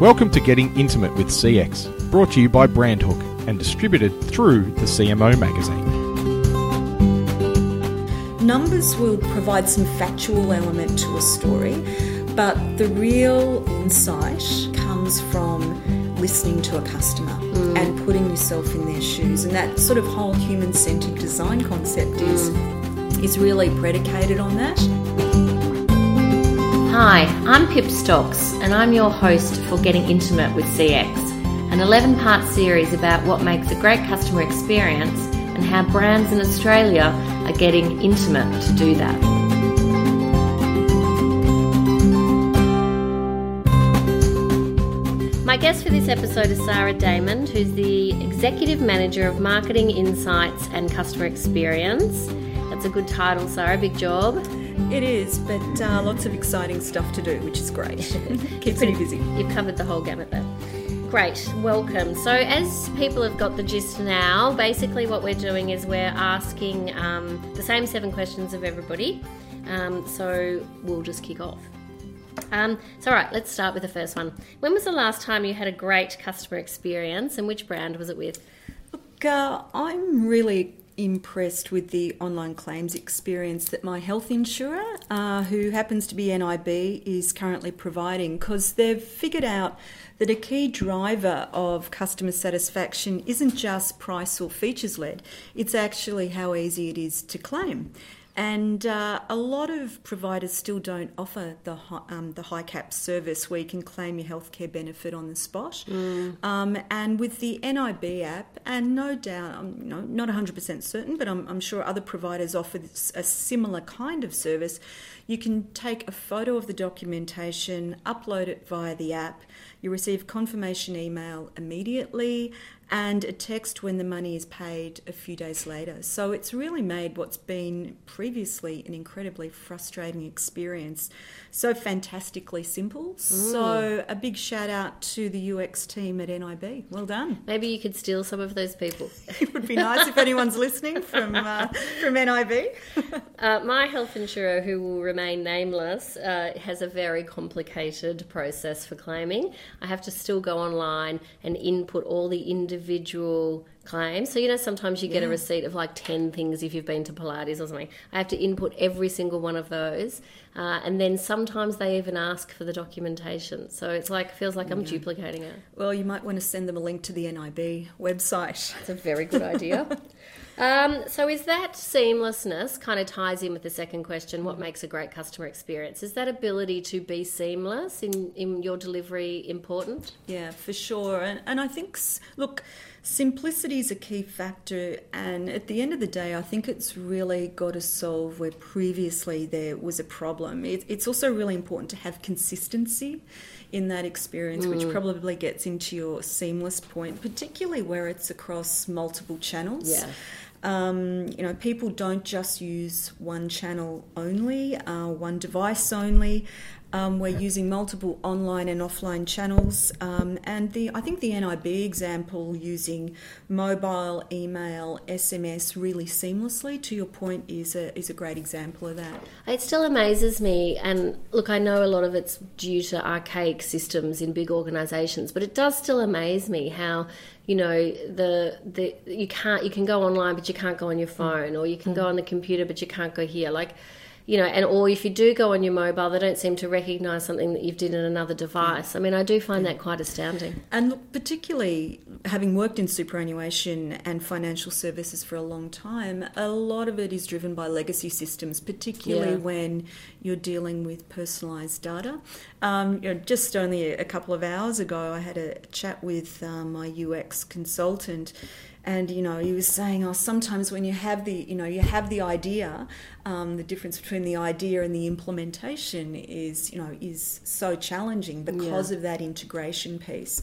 Welcome to Getting Intimate with CX, brought to you by Brandhook and distributed through the CMO magazine. Numbers will provide some factual element to a story, but the real insight comes from listening to a customer mm. and putting yourself in their shoes. And that sort of whole human centered design concept mm. is, is really predicated on that. Hi, I'm Pip Stocks, and I'm your host for Getting Intimate with CX, an 11 part series about what makes a great customer experience and how brands in Australia are getting intimate to do that. My guest for this episode is Sara Daymond, who's the Executive Manager of Marketing Insights and Customer Experience. That's a good title, Sarah, big job. It is, but uh, lots of exciting stuff to do, which is great. Keeps me busy. You've covered the whole gamut there. Great, welcome. So, as people have got the gist now, basically what we're doing is we're asking um, the same seven questions of everybody. Um, so, we'll just kick off. Um, so, all right, let's start with the first one. When was the last time you had a great customer experience, and which brand was it with? Look, uh, I'm really impressed with the online claims experience that my health insurer, uh, who happens to be NIB, is currently providing because they've figured out that a key driver of customer satisfaction isn't just price or features led, it's actually how easy it is to claim. And uh, a lot of providers still don't offer the um, the HICAPS service where you can claim your healthcare benefit on the spot. Mm. Um, and with the NIB app, and no doubt, I'm you know, not 100% certain, but I'm, I'm sure other providers offer a similar kind of service. You can take a photo of the documentation, upload it via the app. You receive confirmation email immediately, and a text when the money is paid a few days later. So it's really made what's been previously an incredibly frustrating experience so fantastically simple. Mm. So a big shout out to the UX team at NIB. Well done. Maybe you could steal some of those people. it would be nice if anyone's listening from uh, from NIB. uh, my health insurer, who will remain nameless, uh, has a very complicated process for claiming. I have to still go online and input all the individual claims. So, you know, sometimes you get yeah. a receipt of like 10 things if you've been to Pilates or something. I have to input every single one of those. Uh, and then sometimes they even ask for the documentation. So it's like, feels like I'm yeah. duplicating it. Well, you might want to send them a link to the NIB website. It's a very good idea. Um, so, is that seamlessness kind of ties in with the second question? What makes a great customer experience? Is that ability to be seamless in, in your delivery important? Yeah, for sure. And, and I think, look, simplicity is a key factor. And at the end of the day, I think it's really got to solve where previously there was a problem. It, it's also really important to have consistency in that experience, mm. which probably gets into your seamless point, particularly where it's across multiple channels. Yeah. Um, you know, people don't just use one channel only, uh, one device only. Um, we're using multiple online and offline channels, um, and the I think the NIB example using mobile, email, SMS really seamlessly. To your point, is a is a great example of that. It still amazes me, and look, I know a lot of it's due to archaic systems in big organisations, but it does still amaze me how you know the the you can't you can go online, but you can't go on your phone, or you can go mm. on the computer, but you can't go here, like you know, and or if you do go on your mobile, they don't seem to recognise something that you've did in another device. I mean, I do find that quite astounding. And look, particularly having worked in superannuation and financial services for a long time, a lot of it is driven by legacy systems, particularly yeah. when you're dealing with personalised data. Um, you know, just only a couple of hours ago, I had a chat with um, my UX consultant and you know he was saying oh sometimes when you have the you know you have the idea um, the difference between the idea and the implementation is you know is so challenging because yeah. of that integration piece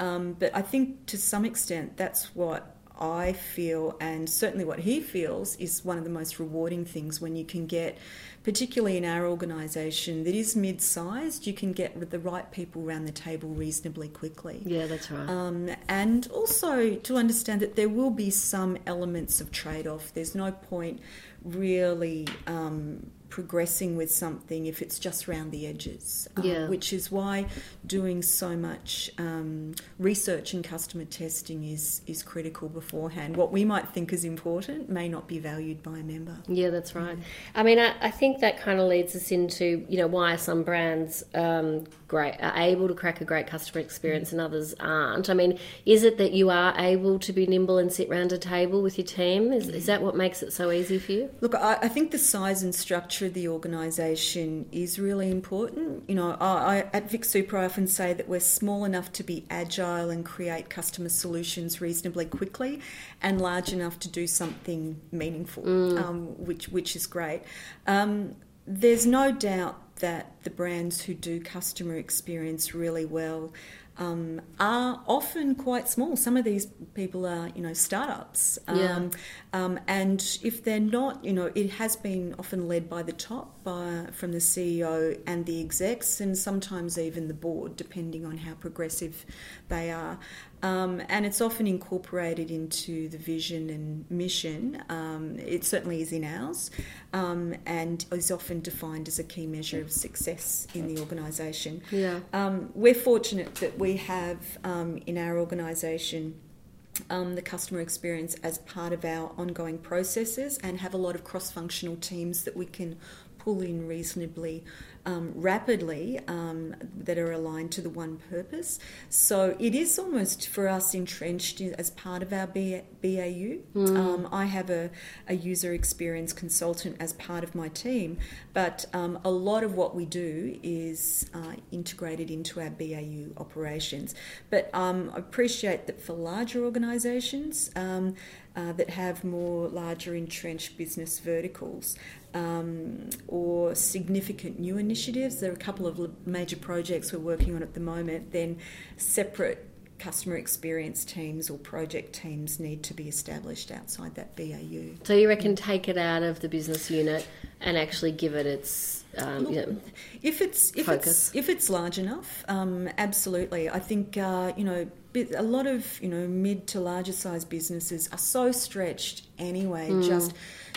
um, but i think to some extent that's what I feel, and certainly what he feels, is one of the most rewarding things when you can get particularly in our organisation that is mid sized, you can get the right people around the table reasonably quickly. Yeah, that's right. Um, and also to understand that there will be some elements of trade off. There's no point really um, progressing with something if it's just around the edges. uh, Yeah. which is why doing so much um, research and customer testing is, is critical beforehand. What we might think is important may not be valued by a member. Yeah, that's right. I mean, I, I think that kind of leads us into you know why some brands um, great are able to crack a great customer experience and others aren't. I mean, is it that you are able to be nimble and sit round a table with your team? Is, is that what makes it so easy for you? Look, I, I think the size and structure of the organisation is really important. You know, I, I, at VicSuper, I often say that we're small enough to be agile and create customer solutions reasonably quickly, and large enough to do something meaningful, um, which which is great. Um, there's no doubt that the brands who do customer experience really well um, are often quite small. Some of these people are, you know, startups. Yeah. Um, um, and if they're not, you know, it has been often led by the top, by, from the CEO and the execs, and sometimes even the board, depending on how progressive they are. Um, and it's often incorporated into the vision and mission. Um, it certainly is in ours, um, and is often defined as a key measure of success in the organisation. Yeah. Um, we're fortunate that we have um, in our organisation um, the customer experience as part of our ongoing processes and have a lot of cross functional teams that we can pull in reasonably um, rapidly um, that are aligned to the one purpose. So it is almost for us entrenched as part of our BAU. Um, I have a, a user experience consultant as part of my team, but um, a lot of what we do is uh, integrated into our BAU operations. But um, I appreciate that for larger organisations um, uh, that have more larger entrenched business verticals um, or significant new initiatives, there are a couple of major projects we're working on at the moment, then separate customer experience teams or project teams need to be established outside that BAU. So you reckon take it out of the business unit and actually give it its um, you know, If it's if Focus. it's if it's large enough, um, absolutely. I think uh, you know a lot of you know mid to larger size businesses are so stretched anyway. Mm. Just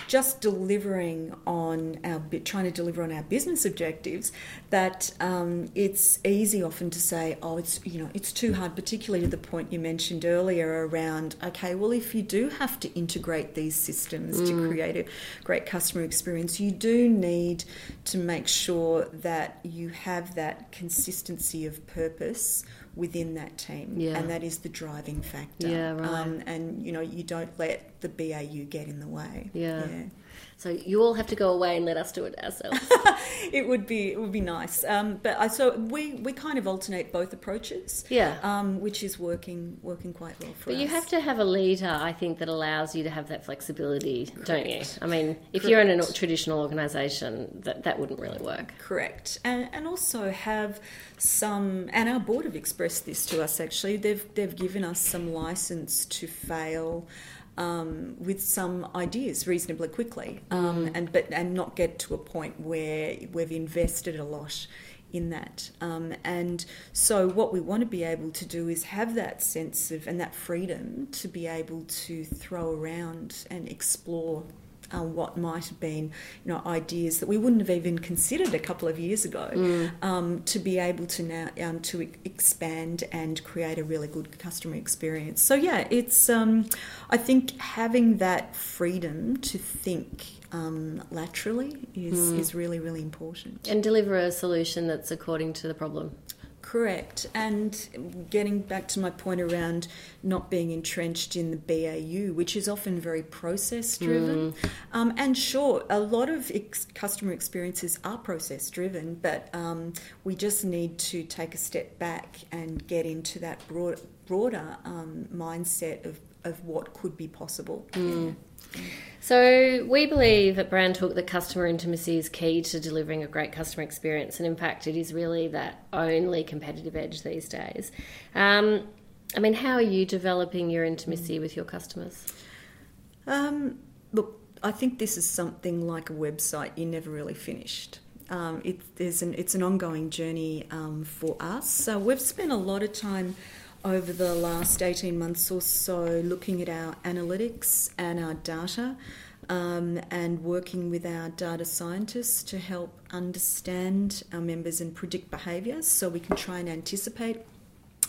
just delivering on our trying to deliver on our business objectives, that um, it's easy often to say, oh, it's you know it's too hard. Particularly to the point you mentioned earlier around, okay, well if you do have to integrate these systems to Mm. create a great customer experience, you do need to make sure that you have that consistency of purpose within that team, Yeah. and that is the driving factor. Yeah, right. Um, and you know, you don't let the BAU get in the way. Yeah. So you all have to go away and let us do it ourselves. it would be it would be nice. Um, but I so we we kind of alternate both approaches. Yeah. Um, which is working working quite well for But us. But you have to have a leader, I think, that allows you to have that flexibility, don't you? I mean, if you're in a traditional organisation, that, that wouldn't really work. Correct, and and also have some. And our board have expressed this to us. Actually, they've they've given us some license to fail. Um, with some ideas reasonably quickly, um, and but and not get to a point where we've invested a lot in that. Um, and so, what we want to be able to do is have that sense of and that freedom to be able to throw around and explore uh, what might have been, you know, ideas that we wouldn't have even considered a couple of years ago, um, to be able to now um, to e- expand and create a really good customer experience. So yeah, it's um, I think having that freedom to think um, laterally is is really really important. And deliver a solution that's according to the problem. Correct. And getting back to my point around not being entrenched in the BAU, which is often very process driven. Um, and sure, a lot of ex- customer experiences are process driven, but um, we just need to take a step back and get into that broad, broader um, mindset of, of what could be possible. Yeah. So we believe at Brand Hook that customer intimacy is key to delivering a great customer experience, and in fact, it is really that only competitive edge these days. Um, I mean, how are you developing your intimacy with your customers? Um, look, I think this is something like a website you never really finished. Um, it, an, it's an ongoing journey um, for us. So we've spent a lot of time over the last 18 months or so looking at our analytics and our data. um, and working with our data scientists to help understand our members and predict behaviours so we can try and anticipate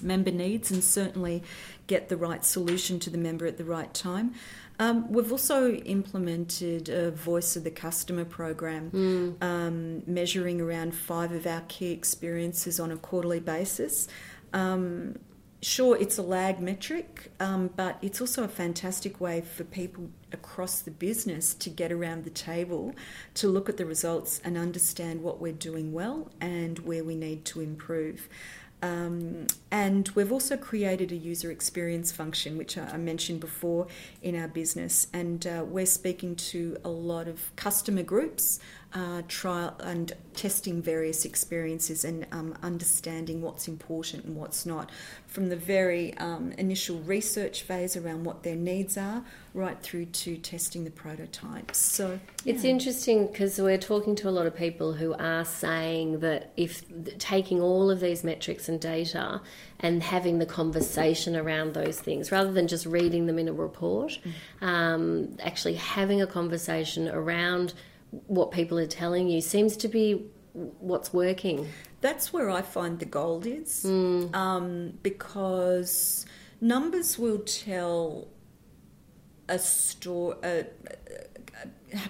member needs and certainly get the right solution to the member at the right time. Um, we've also implemented a Voice of the Customer program, mm. um, measuring around five of our key experiences on a quarterly basis. Um, sure, it's a lag metric, um, but it's also a fantastic way for people across the business to get around the table to look at the results and understand what we're doing well and where we need to improve. Um, and we've also created a user experience function, which I mentioned before in our business. And uh, we're speaking to a lot of customer groups, uh, trial and testing various experiences and um, understanding what's important and what's not from the very um, initial research phase around what their needs are right through to testing the prototypes. So yeah. it's interesting because we're talking to a lot of people who are saying that if taking all of these metrics and data and having the conversation around those things rather than just reading them in a report, mm. um, actually having a conversation around what people are telling you seems to be what's working. That's where I find the gold is, mm. um, because numbers will tell a story, uh,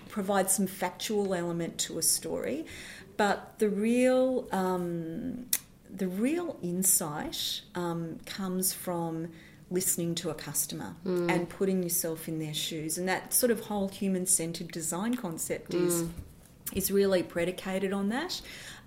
provide some factual element to a story, but the real um, the real insight um, comes from listening to a customer mm. and putting yourself in their shoes. And that sort of whole human centered design concept mm. is is really predicated on that.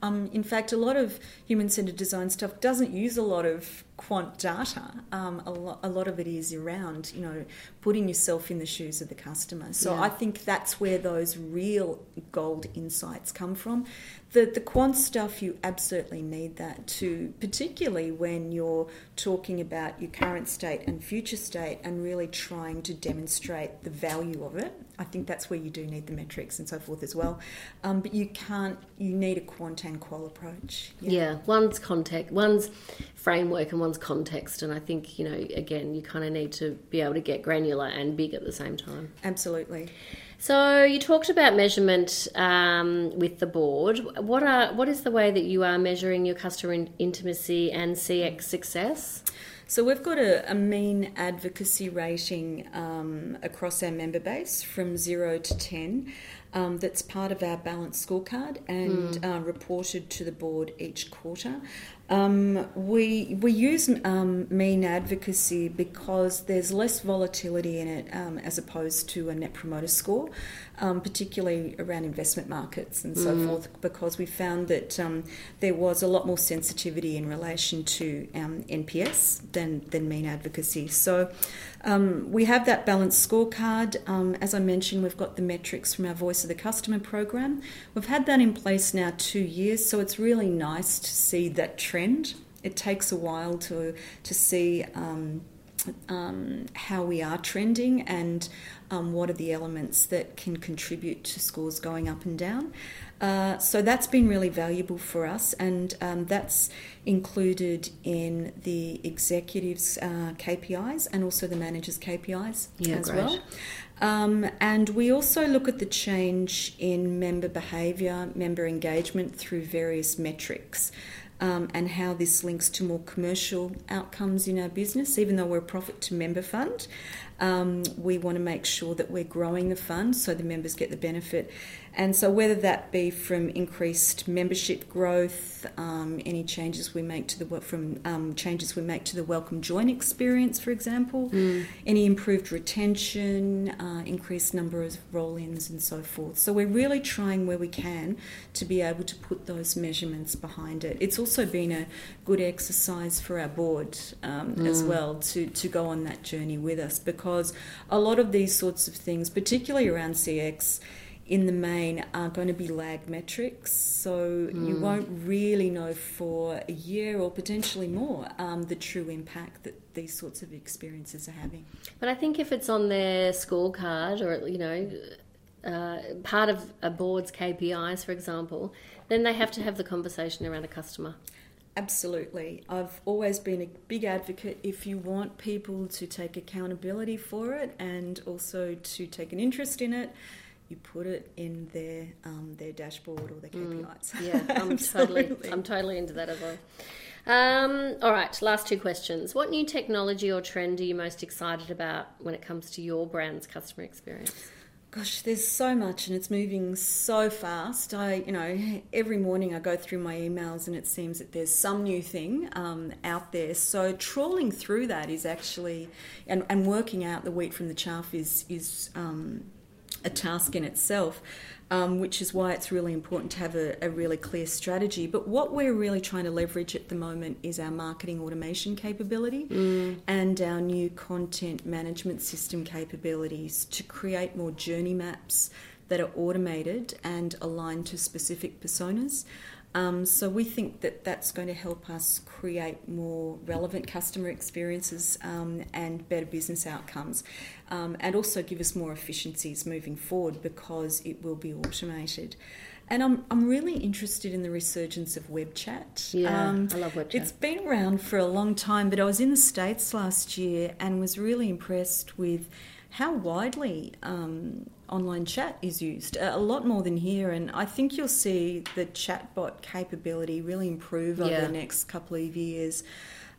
Um, in fact, a lot of human centered design stuff doesn't use a lot of quant data. Um, a, lo- a, lot of it is around, you know, putting yourself in the shoes of the customer. So yeah. I think that's where those real gold insights come from. The, the quant stuff, you absolutely need that too, particularly when you're talking about your current state and future state and really trying to demonstrate the value of it. I think that's where you do need the metrics and so forth as well. Um, but you can't, you need a quant and qual approach. Yeah. yeah, one's context, one's framework and one's context. And I think, you know, again, you kind of need to be able to get granular and big at the same time. Absolutely. So you talked about measurement um, with the board. What are what is the way that you are measuring your customer in- intimacy and CX success? So we've got a, a mean advocacy rating um, across our member base from zero to ten. Um, that's part of our balanced scorecard and mm. uh, reported to the board each quarter. Um, we we use um, mean advocacy because there's less volatility in it um, as opposed to a net promoter score, um, particularly around investment markets and so mm. forth. Because we found that um, there was a lot more sensitivity in relation to um, NPS than than mean advocacy. So we have that balanced scorecard. as I mentioned, we've got the metrics from our Voice of the Customer program. We've had that in place now two years, so it's really nice to see that trend. It takes a while to to see um, um, how we are trending and um, what are the elements that can contribute to scores going up and down. Uh, so that's been really valuable for us, and um, that's included in the executives' uh, KPIs and also the managers' KPIs yeah, as great. well. Um, and we also look at the change in member behaviour, member engagement through various metrics um, and how this links to more commercial outcomes in our business. Even though we're a profit to member fund, um, we want to make sure that we're growing the fund so the members get the benefit. And so, whether that be from increased membership growth, um, any changes we make to the from um, changes we make to the welcome join experience, for example, mm. any improved retention, uh, increased number of roll-ins, and so forth. So we're really trying where we can to be able to put those measurements behind it. It's also been a good exercise for our board um, mm. as well to to go on that journey with us because a lot of these sorts of things, particularly around CX in the main are going to be lag metrics, so mm. you won't really know for a year or potentially more um, the true impact that these sorts of experiences are having. But I think if it's on their scorecard or, you know, uh, part of a board's KPIs, for example, then they have to have the conversation around a customer. Absolutely. I've always been a big advocate if you want people to take accountability for it and also to take an interest in it, you put it in their um, their dashboard or their KPIs. Mm, yeah, I'm totally I'm totally into that as well. Um, all right, last two questions. What new technology or trend are you most excited about when it comes to your brand's customer experience? Gosh, there's so much and it's moving so fast. I, you know, every morning I go through my emails and it seems that there's some new thing um, out there. So trawling through that is actually, and, and working out the wheat from the chaff is is um, a task in itself um, which is why it's really important to have a, a, really clear strategy. But what we're really trying to leverage at the moment is our marketing automation capability mm. and our new content management system capabilities to create more journey maps that are automated and aligned to specific personas. Um, so we think that that's going to help us create more relevant customer experiences um, and better business outcomes, um, and also give us more efficiencies moving forward because it will be automated. And I'm, I'm really interested in the resurgence of web chat. Yeah, um, I love web chat. It's been around for a long time, but I was in the States last year and was really impressed with how widely um, online chat is used, a lot more than here. And I think you'll see the chatbot capability really improve over the next couple of years.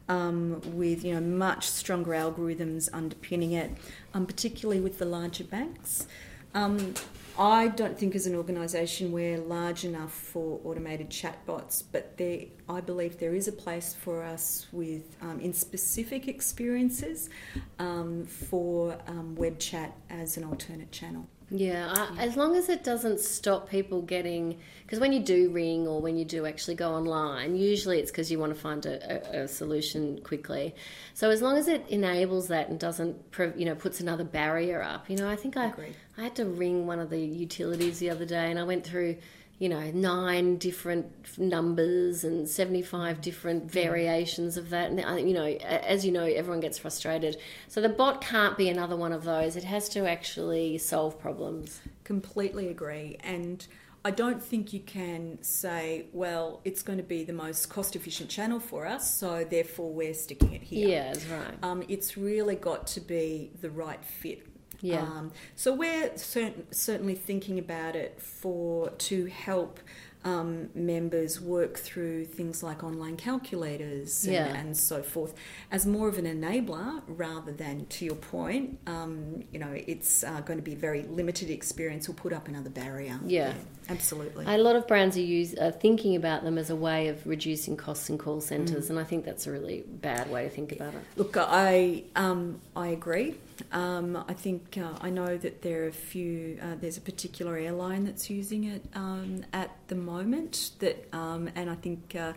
Um, with you know much stronger algorithms underpinning it, um, particularly with the larger banks. Um, I don't think as an organisation we're large enough for automated chatbots, but there, I believe there is a place for us with um, in specific experiences um, for um, web chat as an alternate channel. Yeah, I, as long as it doesn't stop people getting because when you do ring or when you do actually go online, usually it's because you want to find a, a, a, solution quickly. So as long as it enables that and doesn't, you know, puts another barrier up, you know, I think I, I had to ring one of the utilities the other day and I went through you know, nine different numbers and 75 different variations of that. And, uh, you know, as you know, everyone gets frustrated. So the bot can't be another one of those. It has to actually solve problems. Completely agree. And I don't think you can say, well, it's going to be the most cost efficient channel for us, so therefore we're sticking it here. Yeah, that's right. Um, it's really got to be the right fit yeah. Um, so we're certainly thinking about it for to help um, members work through things like online calculators and, yeah. and, so forth as more of an enabler rather than, to your point, um, you know, it's uh, going to be a very limited experience or put up another barrier. Yeah. yeah absolutely. A lot of brands are, use, are thinking about them as a way of reducing costs in call centres, mm. and I think that's a really bad way to think about it. Look, I, um, I agree. Um, I think uh, I know that there are a few. Uh, there's a particular airline that's using it um, at the moment. That um, and I think uh,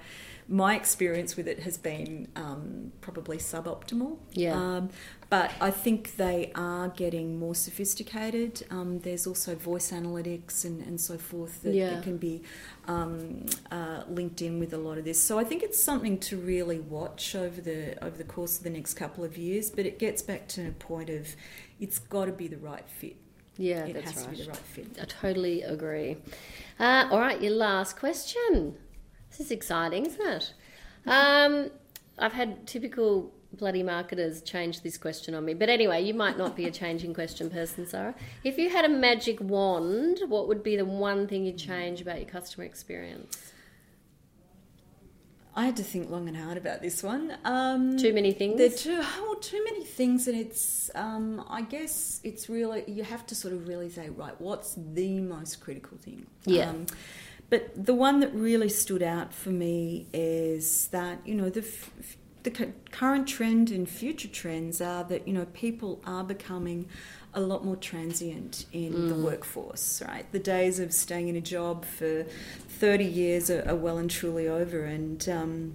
my experience with it has been um, probably suboptimal. Yeah. Um, but I think they are getting more sophisticated. Um, there's also voice analytics and, and so forth that, yeah. that can be um, uh, linked in with a lot of this. So I think it's something to really watch over the over the course of the next couple of years. But it gets back to a point of it's got to be the right fit. Yeah, it that's has right. to be the right fit. I totally agree. Uh, all right, your last question. This is exciting, isn't it? Um, I've had typical bloody marketers change this question on me. But anyway, you might not be a changing question person, Sara. If you had a magic wand, what would be the one thing you'd change about your customer experience? I had to think long and hard about this one. Um, too many things. There too oh, too many things, and it's. Um, I guess it's really you have to sort of really say right. What's the most critical thing? Yeah. Um, but the one that really stood out for me is that you know the f- the current trend and future trends are that you know people are becoming a lot more transient in mm. the workforce right the days of staying in a job for 30 years are, are well and truly over and um,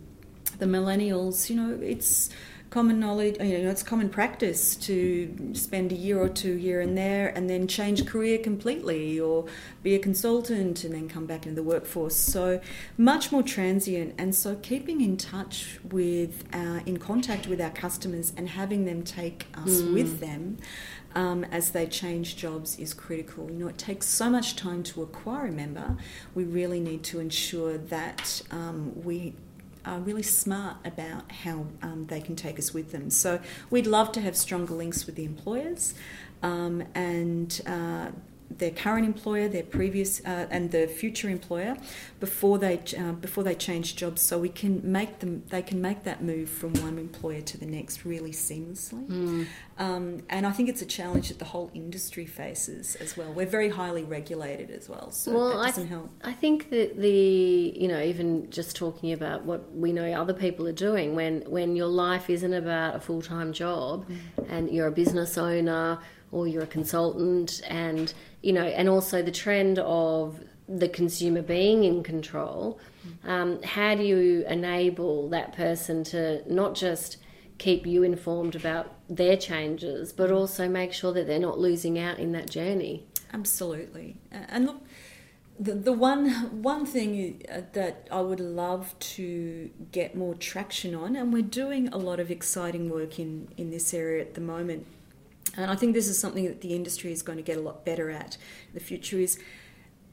the millennials you know it's common knowledge, you know, it's common practice to spend a year or two here and there and then change career completely or be a consultant and then come back into the workforce. So much more transient. And so keeping in touch with, our, in contact with our customers and having them take us mm. with them um, as they change jobs is critical. You know, it takes so much time to acquire a member. We really need to ensure that um, we are really smart about how um, they can take us with them. So we'd love to have stronger links with the employers, um, and uh, their current employer, their previous, uh, and the future employer before they uh, before they change jobs, so we can make them they can make that move from one employer to the next really seamlessly. Mm. Um, and I think it's a challenge that the whole industry faces as well. We're very highly regulated as well, so well, that doesn't th- help. I think that the you know even just talking about what we know other people are doing when when your life isn't about a full time job and you're a business owner or you're a consultant and you know and also the trend of the consumer being in control um, how do you enable that person to not just keep you informed about their changes but also make sure that they're not losing out in that journey Absolutely. And look, the, the one one thing uh, that I would love to get more traction on, and we're doing a lot of exciting work in, in this area at the moment, and I think this is something that the industry is going to get a lot better at. in The future is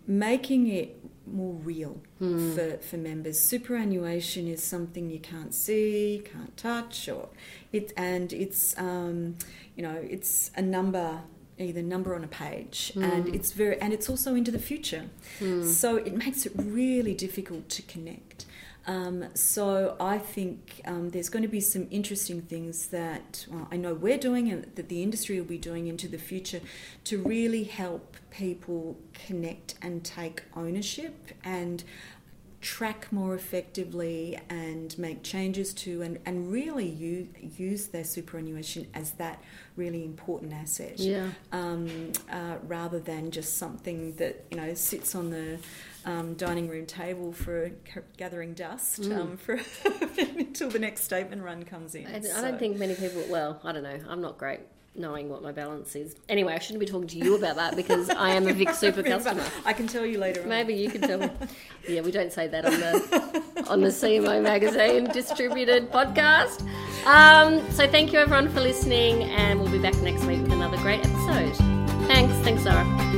making it more real hmm. for, for members. Superannuation is something you can't see, can't touch, or it and it's um, you know it's a number either number on a page hmm. and it's very and it's also into the future hmm. so it makes it really difficult to connect um, so I think um, there's going to be some interesting things that well, I know we're doing and that the industry will be doing into the future to really help people connect and take ownership and track more effectively and make changes to and, and really use, use their superannuation as that really important asset Yeah. um, uh, rather than just something that you know sits on the um, dining room table for c- gathering dust Mm. um, for until the next statement run comes in. I, I don't think many people. Well, I don't know. I'm not great knowing what my balance is. Anyway, I shouldn't be talking to you about that because I am a Vic Super customer. I can tell you later on. Maybe you can tell me. Yeah, we don't say that on the on the CMO magazine distributed podcast. Um, so thank you everyone for listening, and we'll be back next week with another great episode. Thanks, thanks, Sara.